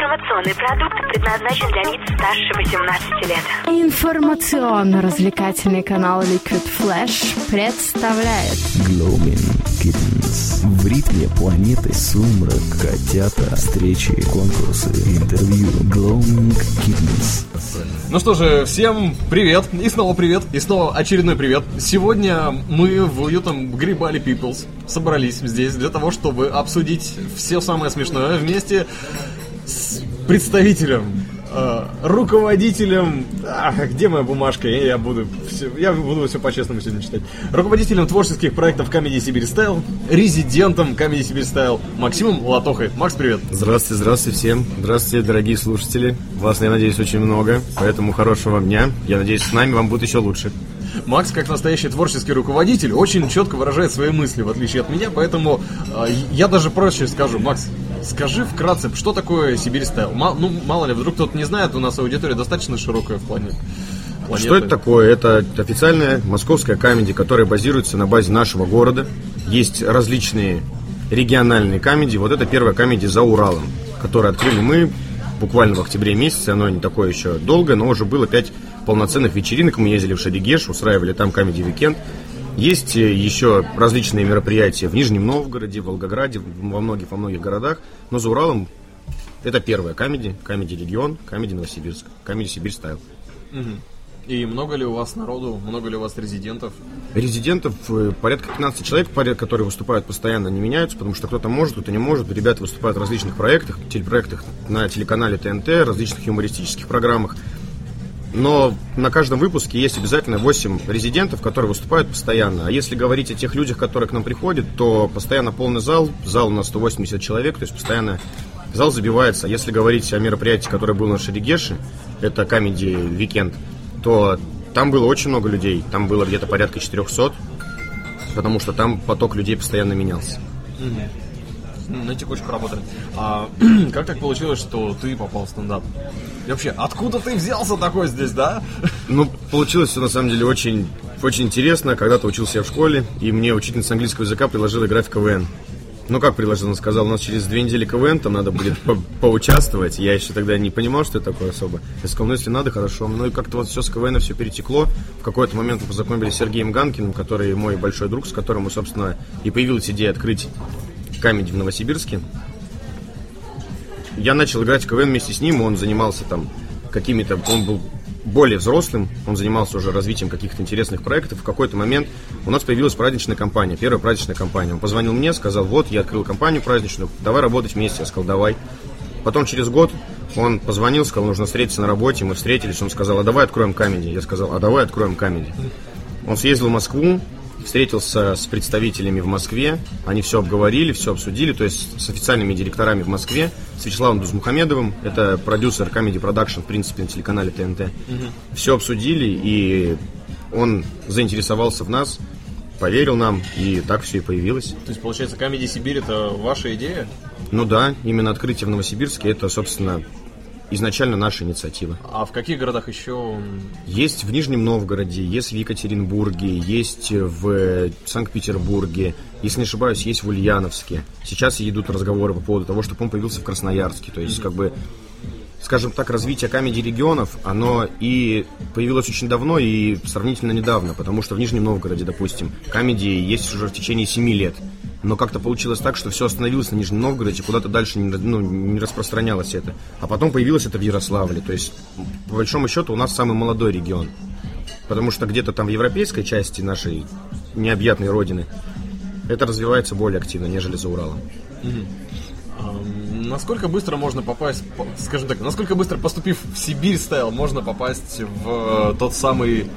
Информационный продукт предназначен для лиц старше 18 лет. Информационно-развлекательный канал Liquid Flash представляет Glowing Kittens. В ритме планеты сумрак, котята, встречи, конкурсы, интервью. Glowing Kittens. Ну что же, всем привет, и снова привет, и снова очередной привет. Сегодня мы в уютном Грибали Peoples собрались здесь для того, чтобы обсудить все самое смешное вместе с представителем, э, руководителем, а, где моя бумажка, я, я буду все, я буду все по-честному сегодня читать, руководителем творческих проектов Comedy Сибирь Стайл, резидентом Comedy Сибирь Стайл Максимом Латохой. Макс, привет. Здравствуйте, здравствуйте всем. Здравствуйте, дорогие слушатели. Вас, я надеюсь, очень много, поэтому хорошего вам дня. Я надеюсь, с нами вам будет еще лучше. Макс, как настоящий творческий руководитель, очень четко выражает свои мысли, в отличие от меня, поэтому э, я даже проще скажу. Макс, скажи вкратце, что такое Сибирь Style? Ну, мало ли, вдруг кто-то не знает, у нас аудитория достаточно широкая в плане планеты. Что это такое? Это официальная московская Comedy, которая базируется на базе нашего города. Есть различные региональные Comedy. Вот это первая Comedy за Уралом, которую открыли мы буквально в октябре месяце. Оно не такое еще долго, но уже было пять полноценных вечеринок. Мы ездили в Шерегеш, устраивали там Comedy weekend. Есть э, еще различные мероприятия в Нижнем Новгороде, в Волгограде, во многих, во многих городах. Но за Уралом это первая камеди, камеди Регион, камеди Новосибирск, камеди Сибирь Стайл. И много ли у вас народу, много ли у вас резидентов? Резидентов э, порядка 15 человек, порядка, которые выступают постоянно, не меняются, потому что кто-то может, кто-то не может. Ребята выступают в различных проектах, телепроектах на телеканале ТНТ, различных юмористических программах. Но на каждом выпуске есть обязательно 8 резидентов, которые выступают постоянно. А если говорить о тех людях, которые к нам приходят, то постоянно полный зал. Зал у нас 180 человек, то есть постоянно зал забивается. Если говорить о мероприятии, которое было на Шерегеше, это Weekend, то там было очень много людей. Там было где-то порядка 400, потому что там поток людей постоянно менялся. На текучку работали. А как так получилось, что ты попал в стендап? И вообще, откуда ты взялся такой здесь, да? Ну, получилось все на самом деле очень, очень интересно. Когда-то учился я в школе, и мне учительница английского языка предложила играть в КВН. Ну, как предложила? Она сказала, у нас через две недели КВН, там надо будет по- поучаствовать. Я еще тогда не понимал, что это такое особо. Я сказал, ну, если надо, хорошо. Ну, и как-то вот все с КВН все перетекло. В какой-то момент мы познакомились с Сергеем Ганкиным, который мой большой друг, с которым собственно, и появилась идея открыть камеди в Новосибирске. Я начал играть в КВН вместе с ним, он занимался там какими-то, он был более взрослым, он занимался уже развитием каких-то интересных проектов. В какой-то момент у нас появилась праздничная компания, первая праздничная компания. Он позвонил мне, сказал, вот, я открыл компанию праздничную, давай работать вместе. Я сказал, давай. Потом через год он позвонил, сказал, нужно встретиться на работе, мы встретились, он сказал, а давай откроем камеди. Я сказал, а давай откроем камеди. Он съездил в Москву, встретился с представителями в Москве, они все обговорили, все обсудили, то есть с официальными директорами в Москве, с Вячеславом Дузмухамедовым, это продюсер Comedy Production, в принципе, на телеканале ТНТ. Все обсудили, и он заинтересовался в нас, поверил нам, и так все и появилось. То есть, получается, Comedy Сибирь это ваша идея? Ну да, именно открытие в Новосибирске, это, собственно, изначально наша инициатива. А в каких городах еще? Есть в Нижнем Новгороде, есть в Екатеринбурге, есть в Санкт-Петербурге, если не ошибаюсь, есть в Ульяновске. Сейчас идут разговоры по поводу того, чтобы он появился в Красноярске. То есть, как бы, скажем так, развитие камеди регионов, оно и появилось очень давно и сравнительно недавно, потому что в Нижнем Новгороде, допустим, камеди есть уже в течение 7 лет. Но как-то получилось так, что все остановилось на Нижнем Новгороде, куда-то дальше не, ну, не распространялось это. А потом появилось это в Ярославле. То есть, по большому счету, у нас самый молодой регион. Потому что где-то там в европейской части нашей необъятной родины это развивается более активно, нежели за Уралом. Насколько быстро можно попасть, по- скажем так, насколько быстро поступив в Сибирь стайл, можно попасть в э, тот самый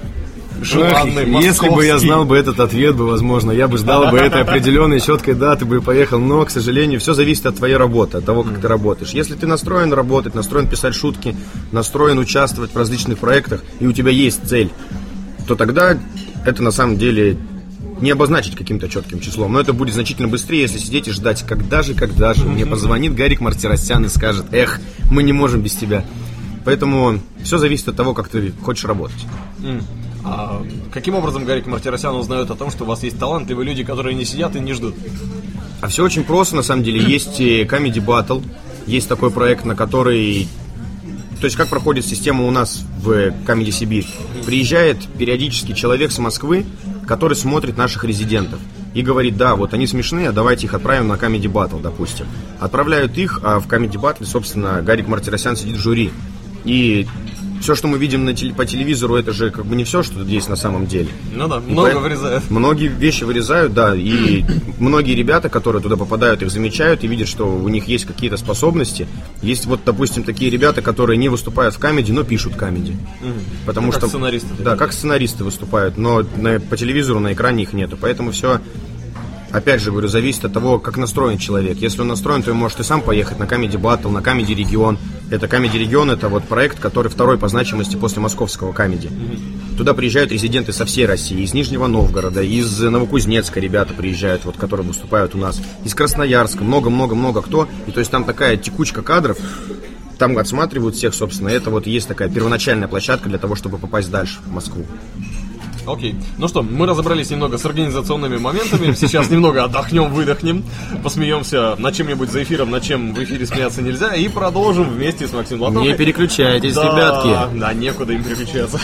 желанный если бы я знал бы этот ответ, бы, возможно, я бы ждал бы этой определенной четкой даты, бы и поехал. Но, к сожалению, все зависит от твоей работы, от того, как ты работаешь. Если ты настроен работать, настроен писать шутки, настроен участвовать в различных проектах, и у тебя есть цель, то тогда это на самом деле не обозначить каким-то четким числом. Но это будет значительно быстрее, если сидеть и ждать, когда же, когда же мне позвонит Гарик Мартиросян и скажет, эх, мы не можем без тебя. Поэтому все зависит от того, как ты хочешь работать. А каким образом Гарик Мартиросян узнает о том, что у вас есть талантливые люди, которые не сидят и не ждут? А все очень просто, на самом деле. Есть э, Comedy Battle. Есть такой проект, на который то есть как проходит система у нас в Comedy Сибирь? Приезжает периодически человек с Москвы, который смотрит наших резидентов и говорит, да, вот они смешные, давайте их отправим на Comedy Battle, допустим. Отправляют их, а в Comedy Battle, собственно, Гарик Мартиросян сидит в жюри. И все, что мы видим на теле, по телевизору, это же как бы не все, что есть на самом деле. Ну да, И много поэт- вырезают. Многие вещи вырезают, да, и многие ребята, которые туда попадают, их замечают и видят, что у них есть какие-то способности. Есть вот, допустим, такие ребята, которые не выступают в камеди, но пишут камеди. Потому Ну, как что сценаристы Да, как сценаристы выступают, но на- по телевизору на экране их нету. Поэтому все, опять же говорю, зависит от того, как настроен человек. Если он настроен, то он может и сам поехать на Comedy Battle, на Comedy Регион. Это Comedy Регион, это вот проект, который второй по значимости после московского Comedy. Туда приезжают резиденты со всей России, из Нижнего Новгорода, из Новокузнецка ребята приезжают, вот, которые выступают у нас, из Красноярска, много-много-много кто. И то есть там такая текучка кадров, там отсматривают всех, собственно. Это вот есть такая первоначальная площадка для того, чтобы попасть дальше в Москву. Окей. Ну что, мы разобрались немного с организационными моментами. Сейчас немного отдохнем, выдохнем, посмеемся над чем-нибудь за эфиром, над чем в эфире смеяться нельзя, и продолжим вместе с Максимом Латовым. Не переключайтесь, да, ребятки. Да, некуда им переключаться.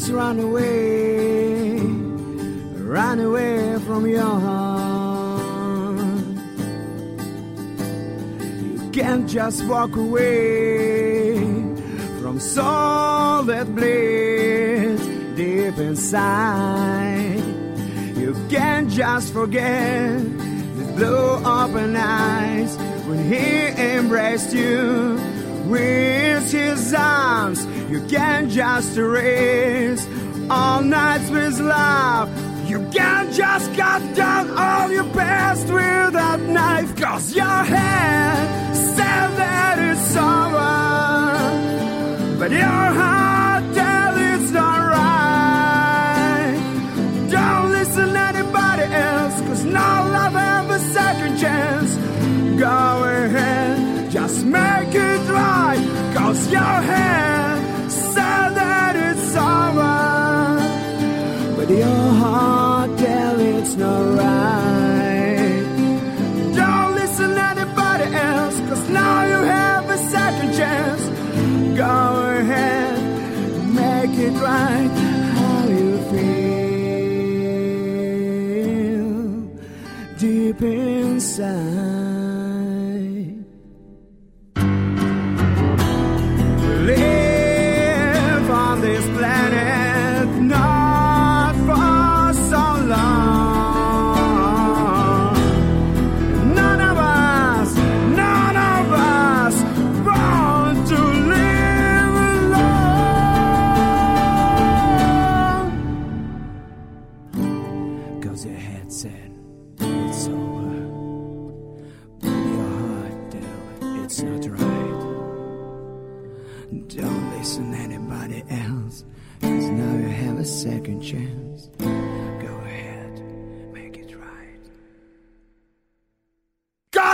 Just run away, run away from your heart. You can't just walk away from soul that bleeds deep inside. You can't just forget the blue open eyes when he embraced you with his arms. You can't just erase all nights with love. You can't just cut down all your past with that knife. Cause your head said that it's over. But your heart tell it's not right. Don't listen to anybody else, cause no love a second chance. Go ahead, just make it right, cause your head your heart tell it's not right. Don't listen to anybody else, cause now you have a second chance. Go ahead, make it right how you feel deep inside.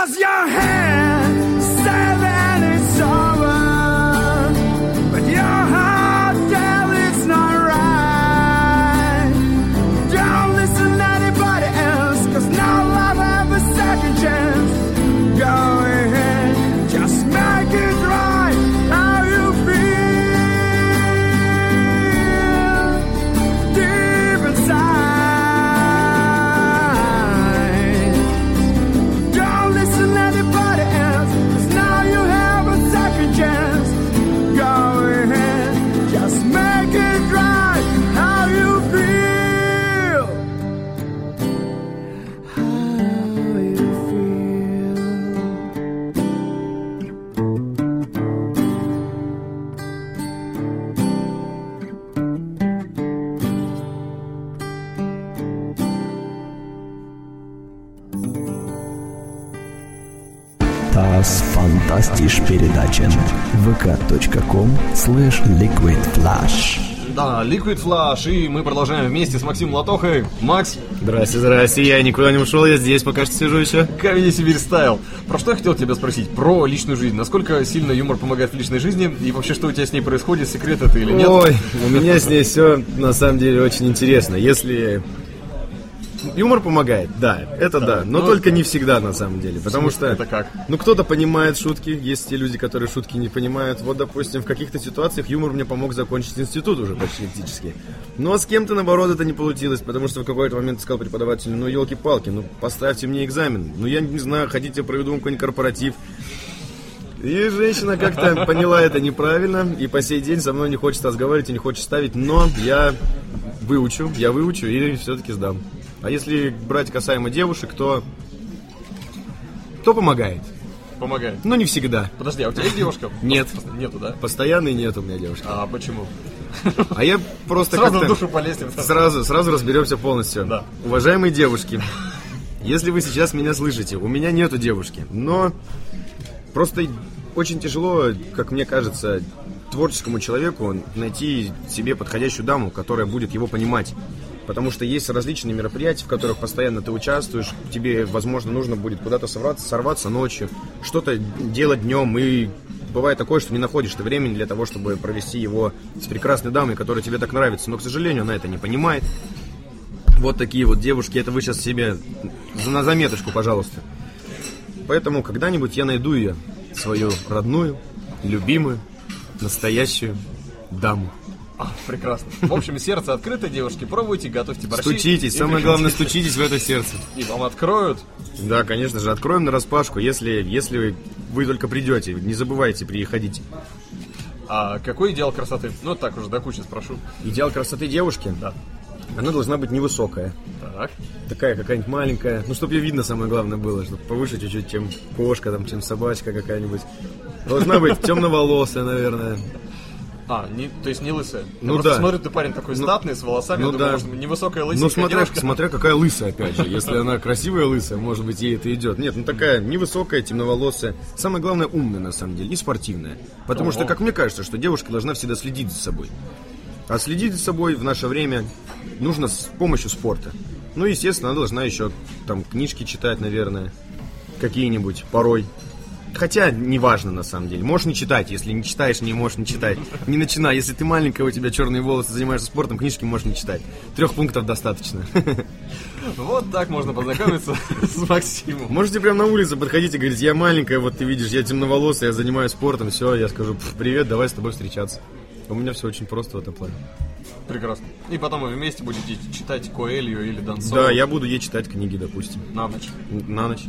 Cause your hand Fantastisch передачен. vk.com slash liquidflash. Да, Liquid Flash, и мы продолжаем вместе с Максимом Латохой. Макс, Здрасте, здрасте, я никуда не ушел, я здесь пока что сижу еще. Камень Сибирь стайл. Про что я хотел тебя спросить? Про личную жизнь. Насколько сильно юмор помогает в личной жизни? И вообще, что у тебя с ней происходит? Секрет это или нет? Ой, у меня с ней все на самом деле очень интересно. Если юмор помогает, да, это да, но Ну, только не всегда на самом деле, потому что Это как? ну кто-то понимает шутки, есть те люди, которые шутки не понимают. Вот, допустим, в каких-то ситуациях юмор мне помог закончить институт уже почти фактически. Ну а с кем-то наоборот это не получилось, потому что в какой-то момент сказал преподаватель, ну елки-палки, ну поставьте мне экзамен, ну я не знаю, хотите проведу какой-нибудь корпоратив. И женщина как-то поняла это неправильно, и по сей день со мной не хочет разговаривать и не хочет ставить, но я выучу, я выучу и все-таки сдам. А если брать касаемо девушек, то... То помогает. Помогает. Но не всегда. Подожди, а у тебя есть девушка? Нет. Нету, да? Постоянной нет у меня девушки. А почему? А я просто Сразу в душу полезем. Сразу, сразу разберемся полностью. Да. Уважаемые девушки, если вы сейчас меня слышите, у меня нету девушки, но просто очень тяжело, как мне кажется, творческому человеку найти себе подходящую даму, которая будет его понимать. Потому что есть различные мероприятия, в которых постоянно ты участвуешь, тебе, возможно, нужно будет куда-то сорваться, сорваться ночью, что-то делать днем, и бывает такое, что не находишь ты времени для того, чтобы провести его с прекрасной дамой, которая тебе так нравится. Но, к сожалению, она это не понимает. Вот такие вот девушки, это вы сейчас себе на заметочку, пожалуйста. Поэтому когда-нибудь я найду ее, свою родную, любимую, настоящую даму. А, прекрасно. В общем, сердце открыто, девушки. Пробуйте, готовьте борщи. Стучитесь, самое приходите. главное, стучитесь в это сердце. И вам откроют. Да, конечно же, откроем на распашку, если, если вы только придете. Не забывайте приходить. А какой идеал красоты? Ну, так уже до кучи спрошу. Идеал красоты девушки, Да. она должна быть невысокая. Так. Такая какая-нибудь маленькая. Ну, чтобы ее видно самое главное было, чтобы повыше чуть-чуть, чем кошка, там, чем собачка какая-нибудь. Должна быть темноволосая, наверное. А, не, то есть не лысая. Я Ну просто да. смотрю, ты парень такой статный, с волосами. ну я думаю, да. может, невысокая лысенькая Ну, смотря, девушка. смотря какая лысая, опять же. Если она красивая лысая, может быть, ей это идет. Нет, ну такая невысокая, темноволосая. Самое главное, умная, на самом деле, и спортивная. Потому что, как мне кажется, что девушка должна всегда следить за собой. А следить за собой в наше время нужно с помощью спорта. Ну, естественно, она должна еще там книжки читать, наверное, какие-нибудь порой. Хотя, неважно на самом деле. Можешь не читать, если не читаешь, не можешь не читать. Не начинай, если ты маленькая, у тебя черные волосы, занимаешься спортом, книжки можешь не читать. Трех пунктов достаточно. Вот так можно познакомиться с Максимом. Можете прямо на улице подходить и говорить, я маленькая, вот ты видишь, я темноволосая, я занимаюсь спортом, все, я скажу, «Пф, привет, давай с тобой встречаться. У меня все очень просто в этом плане. Прекрасно. И потом вы вместе будете читать Коэлью или Донцова. Да, я буду ей читать книги, допустим, На ночь. на ночь.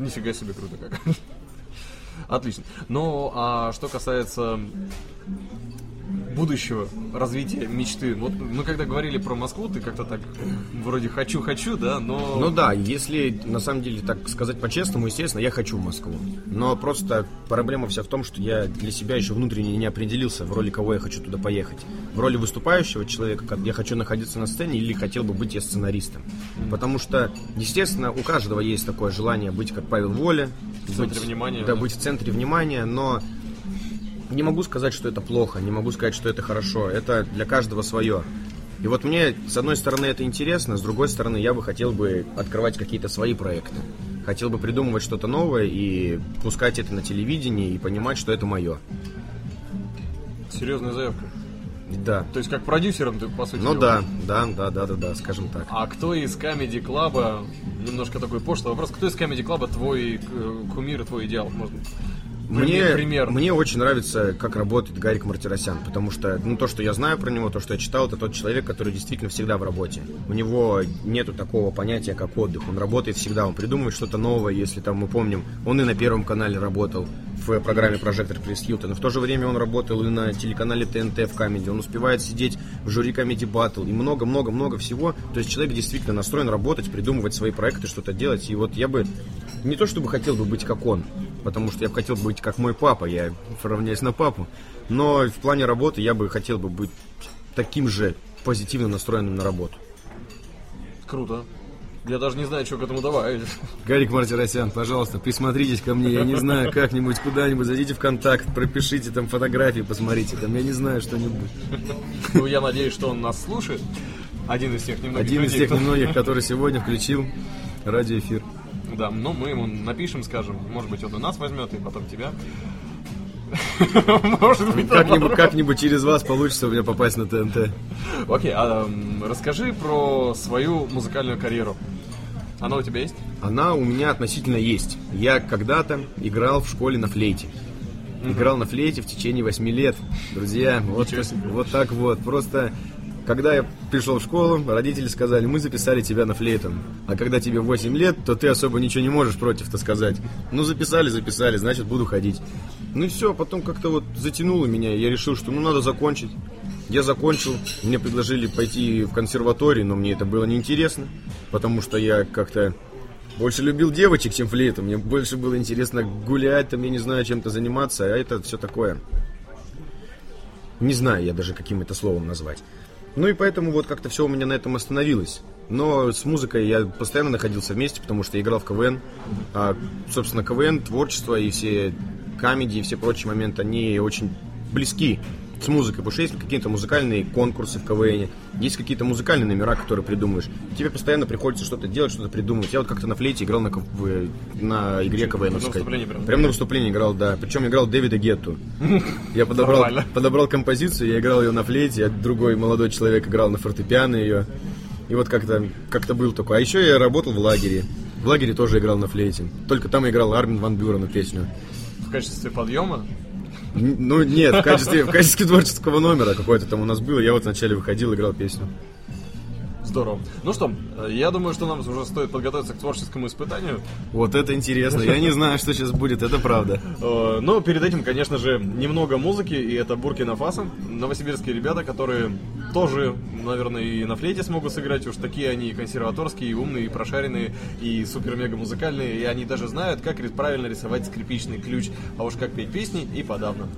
Нифига себе круто как. Отлично. Ну, а что касается будущего развития мечты. Вот мы когда говорили про Москву, ты как-то так вроде хочу-хочу, да, но... Ну да, если на самом деле так сказать по-честному, естественно, я хочу в Москву. Но просто проблема вся в том, что я для себя еще внутренне не определился, в роли кого я хочу туда поехать. В роли выступающего человека, как я хочу находиться на сцене или хотел бы быть я сценаристом. Потому что, естественно, у каждого есть такое желание быть как Павел Воля. В центре внимания, Да, да. быть в центре внимания, но не могу сказать, что это плохо, не могу сказать, что это хорошо. Это для каждого свое. И вот мне, с одной стороны, это интересно, с другой стороны, я бы хотел бы открывать какие-то свои проекты. Хотел бы придумывать что-то новое и пускать это на телевидении и понимать, что это мое. Серьезная заявка. Да. То есть как продюсером ты, по сути Ну да, да, да, да, да, да, скажем так. А кто из Comedy Club, немножко такой пошлый вопрос, кто из Comedy Club твой э, кумир твой идеал? Можно Мне, пример. мне очень нравится, как работает Гарик Мартиросян, потому что, ну, то, что я знаю про него, то, что я читал, это тот человек, который действительно всегда в работе. У него нету такого понятия, как отдых. Он работает всегда, он придумывает что-то новое, если там мы помним, он и на Первом канале работал в программе «Прожекторперисхилтон», в то же время он работал и на телеканале ТНТ в Comedy, он успевает сидеть в жюри Comedy Battle и много-много-много всего. То есть человек действительно настроен работать, придумывать свои проекты, что-то делать, и вот я бы не то чтобы хотел бы быть как он, потому что я бы хотел быть как мой папа, я равняюсь на папу, но в плане работы я бы хотел бы быть таким же позитивно настроенным на работу. Круто. Я даже не знаю, что к этому добавить. Гарик Мартиросян, пожалуйста, присмотритесь ко мне, я не знаю, как-нибудь куда-нибудь, зайдите в контакт, пропишите там фотографии, посмотрите, там, я не знаю, что-нибудь. Ну, я надеюсь, что он нас слушает. Один из тех немногих Один из людей, тех кто- немногих, который сегодня включил радиоэфир. Да, ну мы ему напишем, скажем, может быть, он и нас возьмет, и потом тебя. Может быть, Как-нибудь, как-нибудь через вас получится у меня попасть на ТНТ. Окей, а расскажи про свою музыкальную карьеру. Она у тебя есть? Она у меня относительно есть. Я когда-то играл в школе на флейте. Играл на флейте в течение 8 лет. Друзья, вот, вот так вот. Просто когда я пришел в школу, родители сказали, мы записали тебя на флейту. А когда тебе 8 лет, то ты особо ничего не можешь против-то сказать. Ну, записали, записали, значит, буду ходить. Ну и все, потом как-то вот затянуло меня, я решил, что ну надо закончить. Я закончил, мне предложили пойти в консерваторий, но мне это было неинтересно, потому что я как-то больше любил девочек, чем флейту. Мне больше было интересно гулять, там, я не знаю, чем-то заниматься, а это все такое. Не знаю я даже, каким это словом назвать. Ну и поэтому вот как-то все у меня на этом остановилось. Но с музыкой я постоянно находился вместе, потому что играл в КВН. А, собственно, КВН, творчество и все камеди и все прочие моменты, они очень близки с музыкой, потому что есть какие-то музыкальные конкурсы в КВН, есть какие-то музыкальные номера, которые придумаешь. Тебе постоянно приходится что-то делать, что-то придумывать. Я вот как-то на флейте играл на, на игре КВНовской. выступлении прям? Прям на выступлении играл, да. Причем играл Дэвида Гетту. Я подобрал, подобрал композицию, я играл ее на флейте, а другой молодой человек играл на фортепиано ее. И вот как-то как был такой. А еще я работал в лагере. В лагере тоже играл на флейте. Только там играл Армин Ван Бюрена песню. В качестве подъема? Ну нет, в качестве, в качестве творческого номера какой-то там у нас было. Я вот вначале выходил, играл песню. Здорово. Ну что, э, я думаю, что нам уже стоит подготовиться к творческому испытанию. Вот это интересно. Я не знаю, что сейчас будет, это правда. Э, Но перед этим, конечно же, немного музыки, и это Буркина Фасо. Новосибирские ребята, которые тоже, наверное, и на флейте смогут сыграть. Уж такие они консерваторские, и умные, и прошаренные, и супер-мега музыкальные. И они даже знают, как правильно рисовать скрипичный ключ. А уж как петь песни и подавно.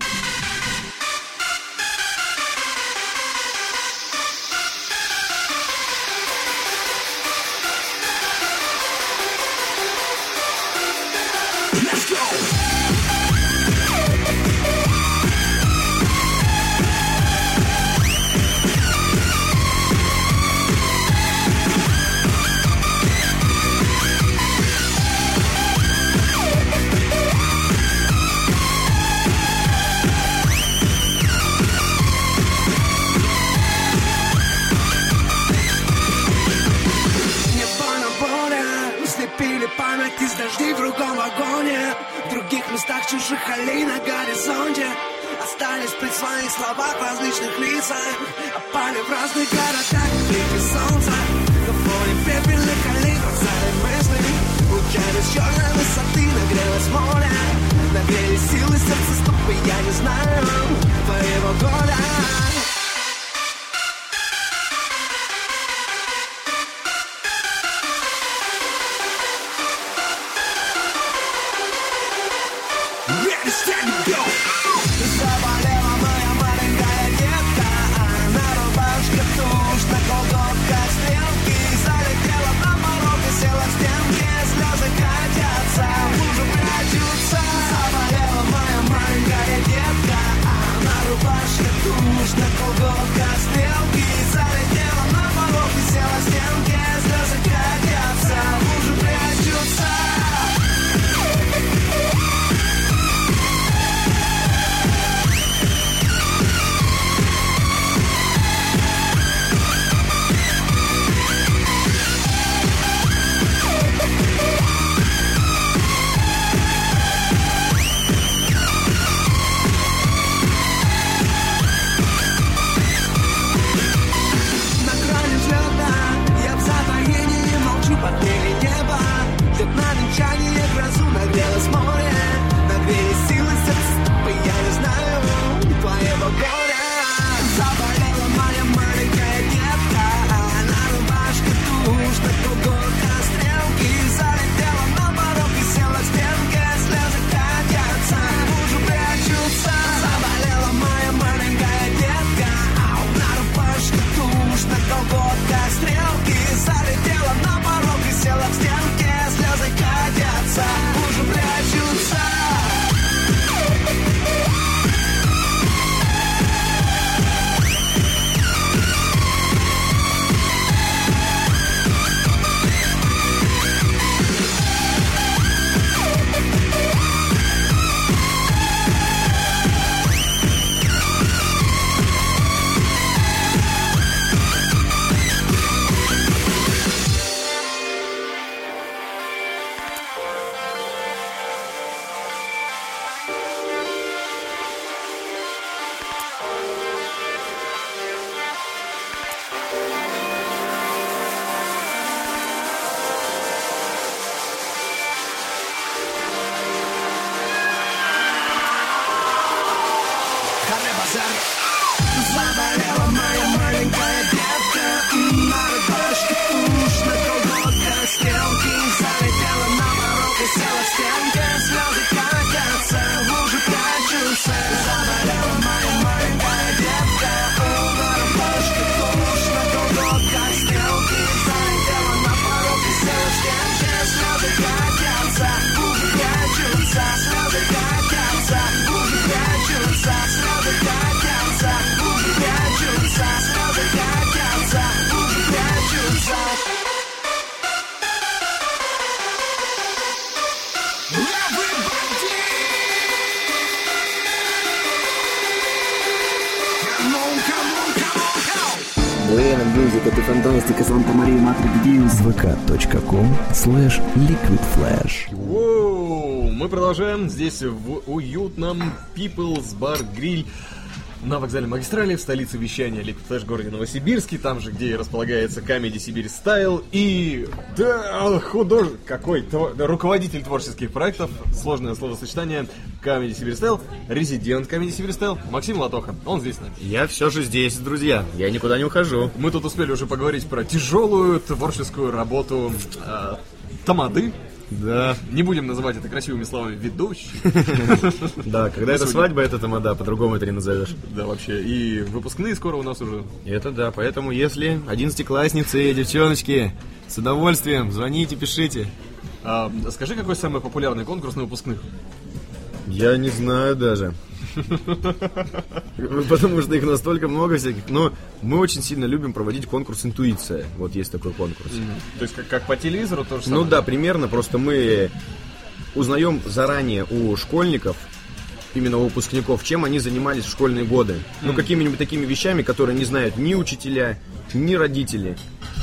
КВН, музыка, ты фантастика, Санта Мария, Матрик Дьюс. vk.com slash liquidflash. Воу! Мы продолжаем здесь в уютном People's Bar Grill на Вокзальной магистрали в столице вещания в городе Новосибирске, там же, где располагается Comedy Сибирь Style и да, художник, какой, тво- руководитель творческих проектов, сложное словосочетание Comedy Сибирь Style, резидент Comedy Сибирь Style Максим Латоха, он здесь с нами. Я все же здесь, друзья. Я никуда не ухожу. Мы тут успели уже поговорить про тяжелую творческую работу э, Тамады. Да, Не будем называть это красивыми словами ведущий. да, когда это свадьба, это тамада, по-другому это не назовешь. Да, вообще. И выпускные скоро у нас уже. Это да, поэтому если одиннадцатиклассницы и девчоночки, с удовольствием звоните, пишите. А, скажи, какой самый популярный конкурс на выпускных? Я не знаю даже. Потому что их настолько много всяких. Но мы очень сильно любим проводить конкурс «Интуиция». Вот есть такой конкурс. То есть как, по телевизору тоже Ну да, примерно. Просто мы узнаем заранее у школьников, именно у выпускников, чем они занимались в школьные годы. Ну, какими-нибудь такими вещами, которые не знают ни учителя, ни родители.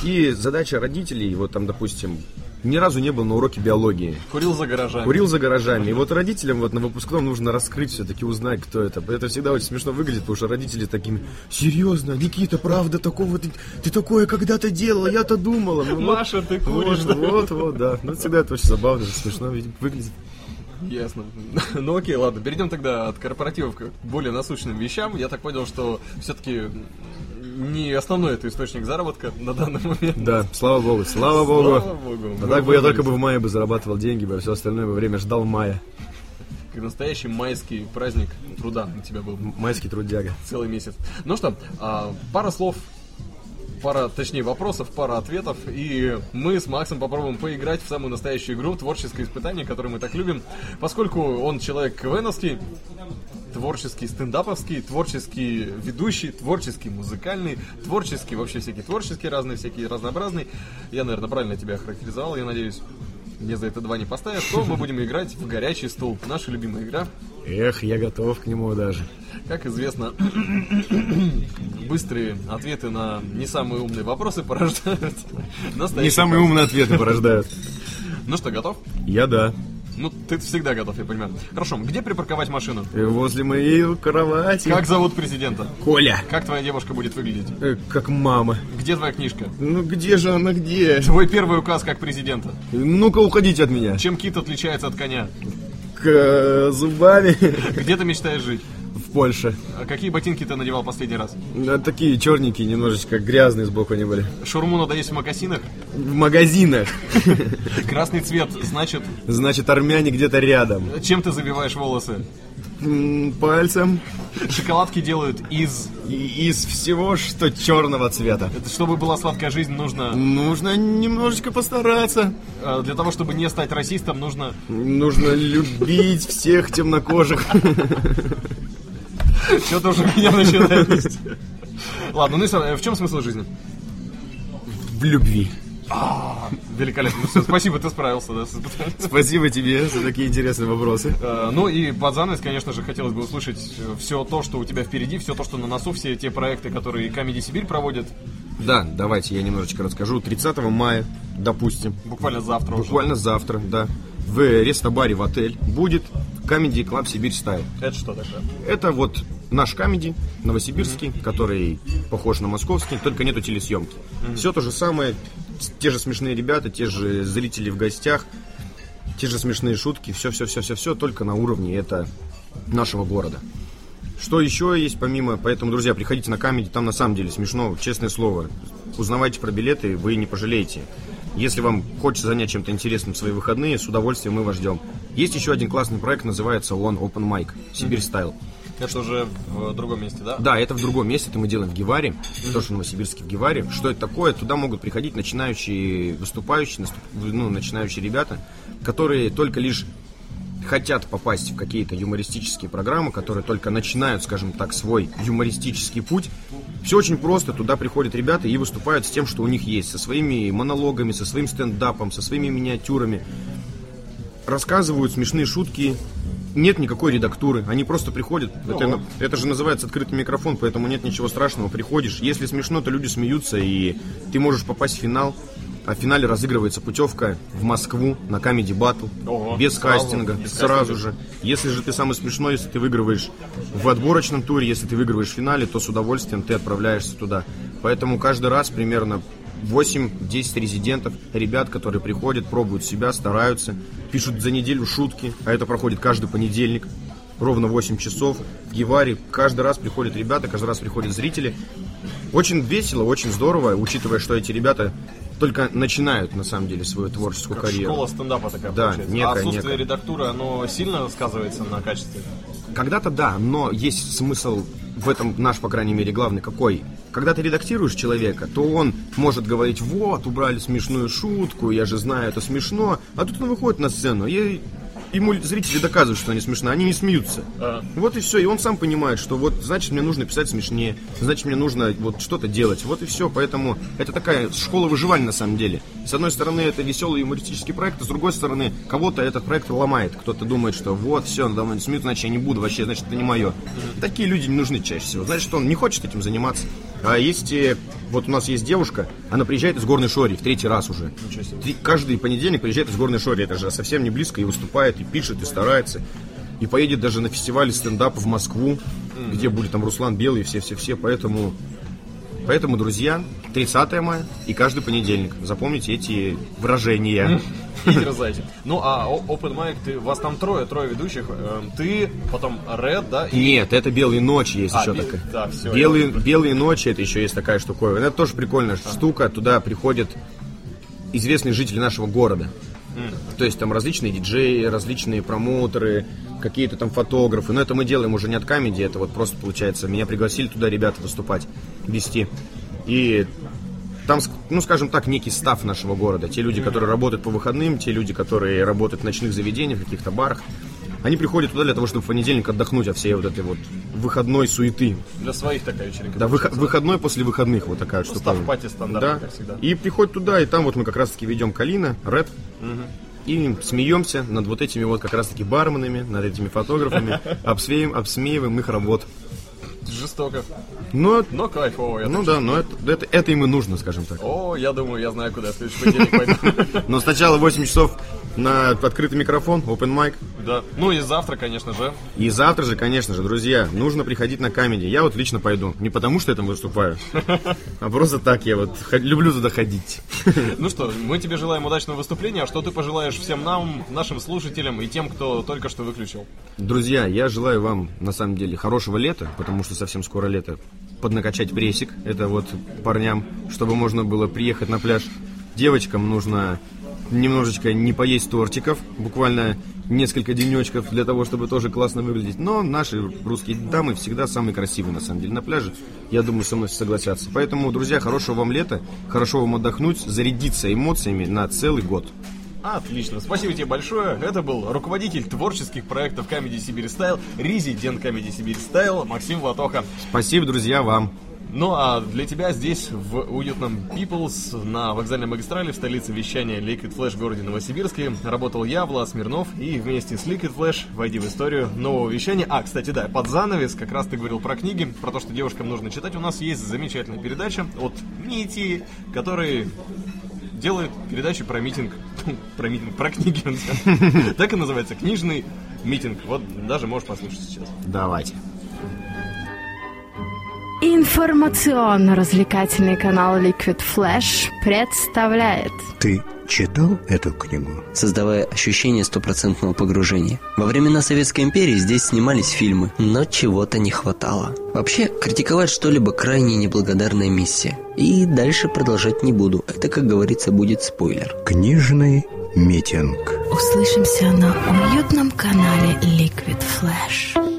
И задача родителей, вот там, допустим, ни разу не был на уроке биологии. Курил за гаражами. Курил за гаражами. И вот родителям вот на выпускном нужно раскрыть все-таки, узнать, кто это. Это всегда очень смешно выглядит, потому что родители такими, серьезно, Никита, правда, такого ты, ты такое когда-то делал, я-то думала. Ну, вот- Маша, ты куришь. Вот, вот, вот, да. Ну, всегда это очень забавно, смешно выглядит. Ясно. Ну окей, ладно, перейдем тогда от корпоративов к более насущным вещам. Я так понял, что все-таки не основной это источник заработка на данный момент. Да, слава богу, слава богу. Слава богу. А так бы я только бы в мае бы зарабатывал деньги, бы, а все остальное бы время ждал мая. Как настоящий майский праздник труда у тебя был Майский трудяга. целый месяц. Ну что, а, пара слов, пара, точнее, вопросов, пара ответов, и мы с Максом попробуем поиграть в самую настоящую игру, творческое испытание, которое мы так любим, поскольку он человек КВНовский, творческий стендаповский, творческий ведущий, творческий музыкальный, творческий, вообще всякие творческие разные, всякие разнообразные. Я, наверное, правильно тебя охарактеризовал, я надеюсь. Мне за это два не поставят, то мы будем играть в горячий стул. Наша любимая игра. Эх, я готов к нему даже. Как известно, быстрые ответы на не самые умные вопросы порождают Не самые умные ответы порождают. Ну что, готов? Я да. Ну, ты всегда готов, я понимаю. Хорошо, где припарковать машину? И Возле моей кровати. Как зовут президента? Коля. Как твоя девушка будет выглядеть? Э, Как мама. Где твоя книжка? Ну где же она, где? Твой первый указ как президента. Ну-ка уходите от меня. Чем кит отличается от коня? К э, зубами Где ты мечтаешь жить? В Польше. А какие ботинки ты надевал последний раз? Да, такие черненькие, немножечко грязные сбоку они были. Шурму надо есть в мокасинах? В магазинах. Красный цвет, значит, Значит, армяне где-то рядом. чем ты завиваешь волосы? Пальцем. Шоколадки делают из... Из всего, что черного цвета. Это чтобы была сладкая жизнь, нужно... Нужно немножечко постараться. э, Для того, чтобы не стать расистом, нужно... Нужно любить всех темнокожих. Что-то уже меня начинает нести. Ладно, ну и сам- э, в чем смысл жизни? В любви. Великолепно. Все, спасибо, ты справился, да. Спасибо тебе за такие интересные вопросы. Э, Ну и под занавес, конечно же, хотелось бы услышать все то, что у тебя впереди, все то, что на носу, все те проекты, которые Comedy Сибирь проводит Да, давайте я немножечко расскажу. 30 мая, допустим, буквально завтра уже. буквально завтра, да, в рестобаре в отель будет Comedy Club Сибирь Стайл. Это что такое? Это вот наш комедий новосибирский, который похож на московский, только нету телесъемки. Все то же самое, те же смешные ребята, те же зрители в гостях, те же смешные шутки, все-все-все-все-все, только на уровне это нашего города. Что еще есть помимо, поэтому, друзья, приходите на камеди, там на самом деле смешно, честное слово. Узнавайте про билеты, вы не пожалеете. Если вам хочется занять чем-то интересным свои выходные, с удовольствием мы вас ждем. Есть еще один классный проект, называется One Open Mic, Сибирь Стайл. Это уже в другом месте, да? Да, это в другом месте, это мы делаем в Геваре, тоже в Новосибирске в Геваре. Что это такое? Туда могут приходить начинающие выступающие, ну, начинающие ребята, которые только лишь хотят попасть в какие-то юмористические программы, которые только начинают, скажем так, свой юмористический путь. Все очень просто, туда приходят ребята и выступают с тем, что у них есть, со своими монологами, со своим стендапом, со своими миниатюрами рассказывают смешные шутки нет никакой редактуры, они просто приходят. Это, это же называется открытый микрофон, поэтому нет ничего страшного. Приходишь, если смешно, то люди смеются, и ты можешь попасть в финал. А в финале разыгрывается путевка в Москву на Comedy Battle. Ого, без сразу, кастинга, без сразу кастинга. же. Если же ты самый смешной, если ты выигрываешь в отборочном туре, если ты выигрываешь в финале, то с удовольствием ты отправляешься туда. Поэтому каждый раз примерно 8-10 резидентов, ребят, которые приходят, пробуют себя, стараются, пишут за неделю шутки, а это проходит каждый понедельник, ровно 8 часов в Геваре. Каждый раз приходят ребята, каждый раз приходят зрители. Очень весело, очень здорово, учитывая, что эти ребята только начинают, на самом деле, свою творческую Как карьеру. школа стендапа такая Да, получается. некая, а отсутствие некая. редактуры, оно сильно сказывается на качестве? Когда-то да, но есть смысл в этом наш, по крайней мере, главный какой. Когда ты редактируешь человека, то он может говорить, вот, убрали смешную шутку, я же знаю, это смешно. А тут он выходит на сцену, и ему зрители доказывают, что они смешны, они не смеются. А. Вот и все, и он сам понимает, что вот, значит, мне нужно писать смешнее, значит, мне нужно вот что-то делать. Вот и все, поэтому это такая школа выживания на самом деле. С одной стороны, это веселый юмористический проект, а с другой стороны, кого-то этот проект ломает. Кто-то думает, что вот, все, надо мной смеют, значит, я не буду, вообще, значит, это не мое. Такие люди не нужны чаще всего. Значит, он не хочет этим заниматься. А есть, э, вот у нас есть девушка, она приезжает из Горной Шори в третий раз уже. Три- каждый понедельник приезжает из Горной Шори, это же совсем не близко, и выступает, и пишет, и старается. И поедет даже на фестиваль стендапа в Москву, где будет там Руслан Белый все-все-все. Поэтому, поэтому, друзья, 30 мая и каждый понедельник. Запомните эти выражения. И дерзайте. Ну, а Open Mic, ты, вас там трое, трое ведущих. Эм, Ты, потом Red, да? И Нет, это белые ночи есть А, еще бе- такая. да, всё, белые, белые ночи это еще есть такая штуковина. Это тоже прикольная штука. Туда приходят известные жители нашего города. То есть там различные диджеи, различные промоутеры, какие-то там фотографы. Но это мы делаем уже не от камеди, это вот просто получается. Меня пригласили туда ребята выступать, вести. И там, ну, скажем так, некий став нашего города. Те люди, которые работают по выходным, те люди, которые работают в ночных заведениях, в каких-то барах. Они приходят туда для того, чтобы в понедельник отдохнуть от всей вот этой вот выходной суеты. для своих такая вечеринка. Да, выход- выходной после выходных вот такая Ну, штука. став-пати стандартный, Да. как всегда. И приходит туда, и там вот мы как раз таки ведем Калина, Ред. И смеемся над вот этими вот как раз таки барменами, над этими фотографами, обсмеиваем, обсмеиваем их работ. Жестоко. Но, Но кайфово. я ну да, но это, это, это им и нужно, скажем так. О, я думаю, я знаю, куда я следующий понедельник пойду. Но сначала 8 часов на открытый микрофон, open mic. Да. Ну и завтра, конечно же. И завтра же, конечно же, друзья, нужно приходить на камеди. Я вот лично пойду. Не потому, что я там выступаю, а просто так я вот люблю туда ходить. Ну что, мы тебе желаем удачного выступления. А что ты пожелаешь всем нам, нашим слушателям и тем, кто только что выключил? Друзья, я желаю вам, на самом деле, хорошего лета, потому что совсем скоро лето. Поднакачать прессик, это вот парням, чтобы можно было приехать на пляж. Девочкам нужно немножечко не поесть тортиков, буквально несколько денечков для того, чтобы тоже классно выглядеть. Но наши русские дамы всегда самые красивые, на самом деле, на пляже. Я думаю, со мной согласятся. Поэтому, друзья, хорошего вам лета, хорошо вам отдохнуть, зарядиться эмоциями на целый год. Отлично, спасибо тебе большое. Это был руководитель творческих проектов Comedy Сибирь Стайл, резидент Comedy Сибирь Стайл Максим Латоха. Спасибо, друзья, вам. Ну а для тебя здесь, в уютном Peoples, на вокзальной магистрали в столице вещания Liquid Flash в городе Новосибирске, работал я, Влад Смирнов, и вместе с Liquid Flash войди в историю нового вещания. А, кстати, да, под занавес, как раз ты говорил про книги, про то, что девушкам нужно читать. У нас есть замечательная передача от Нити, который делает передачи про митинг. про митинг, про книги. Так и называется, книжный митинг. Вот даже можешь послушать сейчас. Давайте. Информационно-развлекательный канал Liquid Flash представляет Ты читал эту книгу? создавая ощущение стопроцентного погружения. Во времена Советской империи здесь снимались фильмы, но чего-то не хватало. Вообще, критиковать что-либо крайне неблагодарная миссия. И дальше продолжать не буду. Это, как говорится, будет спойлер. Книжный митинг. Услышимся на уютном канале Liquid Flash.